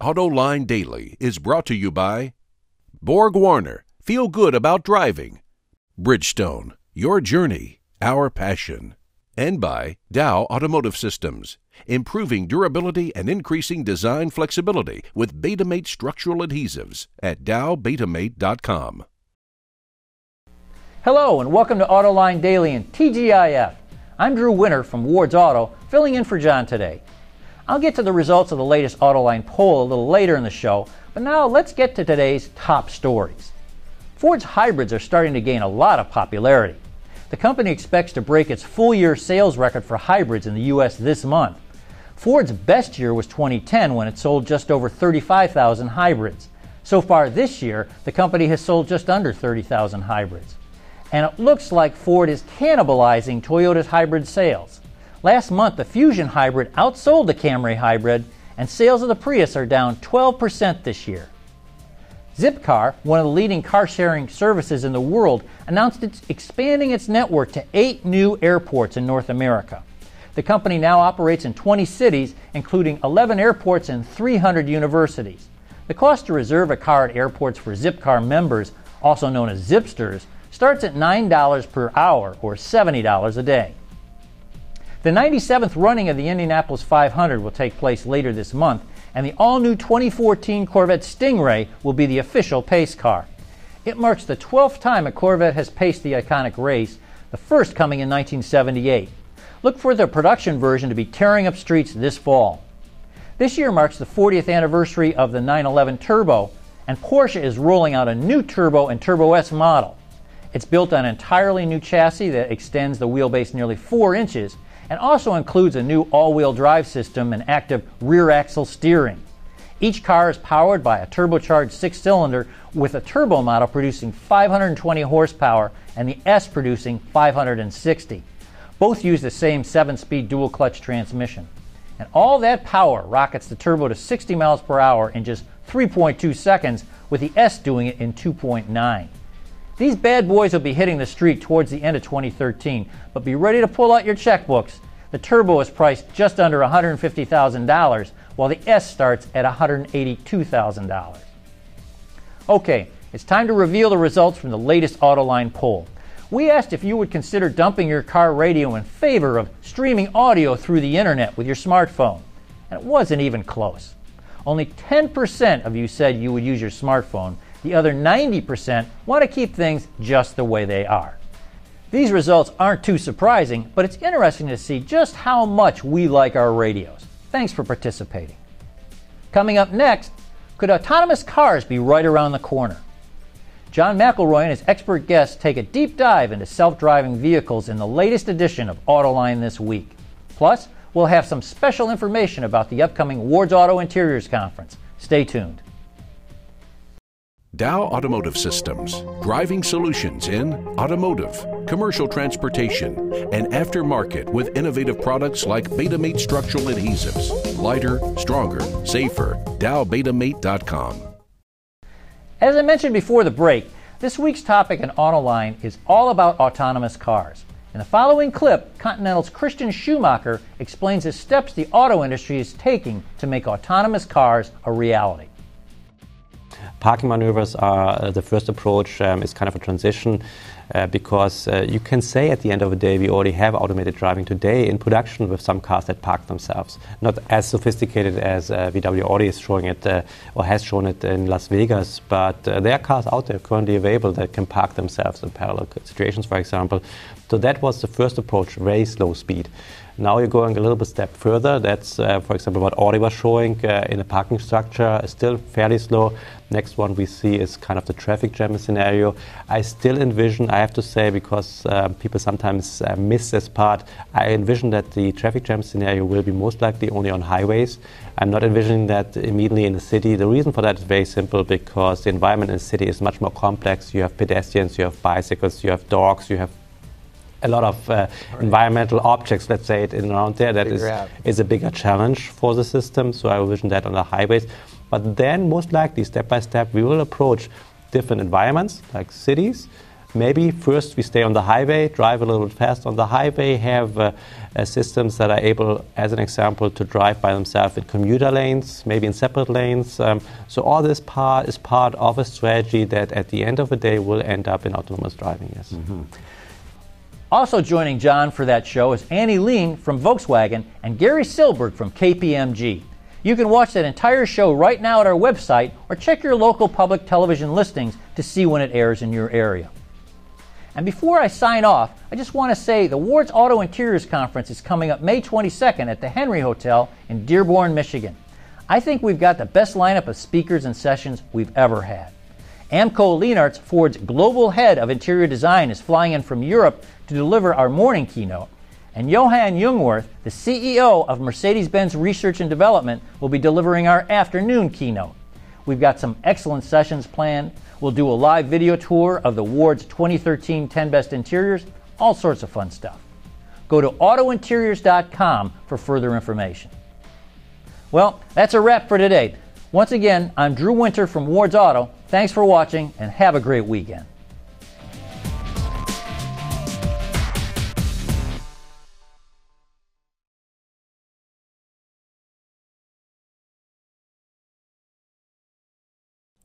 AutoLine Daily is brought to you by Borg Warner, feel good about driving. Bridgestone, your journey, our passion. And by Dow Automotive Systems, improving durability and increasing design flexibility with Betamate structural adhesives at dowbetamate.com. Hello and welcome to AutoLine Daily and TGIF. I'm Drew Winter from Ward's Auto, filling in for John today. I'll get to the results of the latest Autoline poll a little later in the show, but now let's get to today's top stories. Ford's hybrids are starting to gain a lot of popularity. The company expects to break its full year sales record for hybrids in the U.S. this month. Ford's best year was 2010 when it sold just over 35,000 hybrids. So far this year, the company has sold just under 30,000 hybrids. And it looks like Ford is cannibalizing Toyota's hybrid sales. Last month, the Fusion hybrid outsold the Camry hybrid, and sales of the Prius are down 12% this year. Zipcar, one of the leading car sharing services in the world, announced it's expanding its network to eight new airports in North America. The company now operates in 20 cities, including 11 airports and 300 universities. The cost to reserve a car at airports for Zipcar members, also known as Zipsters, starts at $9 per hour or $70 a day. The 97th running of the Indianapolis 500 will take place later this month, and the all new 2014 Corvette Stingray will be the official pace car. It marks the 12th time a Corvette has paced the iconic race, the first coming in 1978. Look for the production version to be tearing up streets this fall. This year marks the 40th anniversary of the 911 Turbo, and Porsche is rolling out a new Turbo and Turbo S model. It's built on an entirely new chassis that extends the wheelbase nearly 4 inches and also includes a new all wheel drive system and active rear axle steering. Each car is powered by a turbocharged six cylinder with a turbo model producing 520 horsepower and the S producing 560. Both use the same 7 speed dual clutch transmission. And all that power rockets the turbo to 60 miles per hour in just 3.2 seconds, with the S doing it in 2.9. These bad boys will be hitting the street towards the end of 2013, but be ready to pull out your checkbooks. The Turbo is priced just under $150,000, while the S starts at $182,000. Okay, it's time to reveal the results from the latest Autoline poll. We asked if you would consider dumping your car radio in favor of streaming audio through the internet with your smartphone, and it wasn't even close. Only 10% of you said you would use your smartphone, the other 90% want to keep things just the way they are. These results aren't too surprising, but it's interesting to see just how much we like our radios. Thanks for participating. Coming up next, could autonomous cars be right around the corner? John McElroy and his expert guests take a deep dive into self driving vehicles in the latest edition of Autoline this week. Plus, we'll have some special information about the upcoming Ward's Auto Interiors Conference. Stay tuned. Dow Automotive Systems, driving solutions in automotive, commercial transportation, and aftermarket with innovative products like Betamate structural adhesives. Lighter, stronger, safer. DowBetamate.com. As I mentioned before the break, this week's topic in Autoline is all about autonomous cars. In the following clip, Continental's Christian Schumacher explains the steps the auto industry is taking to make autonomous cars a reality. Parking maneuvers are uh, the first approach. Um, is kind of a transition uh, because uh, you can say at the end of the day we already have automated driving today in production with some cars that park themselves. Not as sophisticated as uh, VW Audi is showing it uh, or has shown it in Las Vegas, but uh, there are cars out there currently available that can park themselves in parallel situations, for example. So that was the first approach, very slow speed. Now you're going a little bit step further. That's, uh, for example, what Audi was showing uh, in a parking structure, still fairly slow. Next one we see is kind of the traffic jam scenario. I still envision, I have to say, because uh, people sometimes uh, miss this part, I envision that the traffic jam scenario will be most likely only on highways. I'm not envisioning that immediately in the city. The reason for that is very simple because the environment in the city is much more complex. You have pedestrians, you have bicycles, you have dogs, you have a lot of uh, right. environmental objects, let's say it in around there, that is, is a bigger challenge for the system. So I envision that on the highways. But then, most likely, step by step, we will approach different environments like cities, maybe first we stay on the highway, drive a little fast on the highway, have uh, uh, systems that are able, as an example, to drive by themselves in commuter lanes, maybe in separate lanes. Um, so all this part is part of a strategy that at the end of the day will end up in autonomous driving, yes. Mm-hmm. Also joining John for that show is Annie Lien from Volkswagen and Gary Silberg from KPMG. You can watch that entire show right now at our website or check your local public television listings to see when it airs in your area. And before I sign off, I just want to say the Ward's Auto Interiors Conference is coming up May 22nd at the Henry Hotel in Dearborn, Michigan. I think we've got the best lineup of speakers and sessions we've ever had. Amko Leenarts, Ford's global head of interior design, is flying in from Europe to deliver our morning keynote. And Johann Jungwirth, the CEO of Mercedes Benz Research and Development, will be delivering our afternoon keynote. We've got some excellent sessions planned. We'll do a live video tour of the Ward's 2013 10 Best Interiors, all sorts of fun stuff. Go to autointeriors.com for further information. Well, that's a wrap for today. Once again, I'm Drew Winter from Ward's Auto. Thanks for watching and have a great weekend.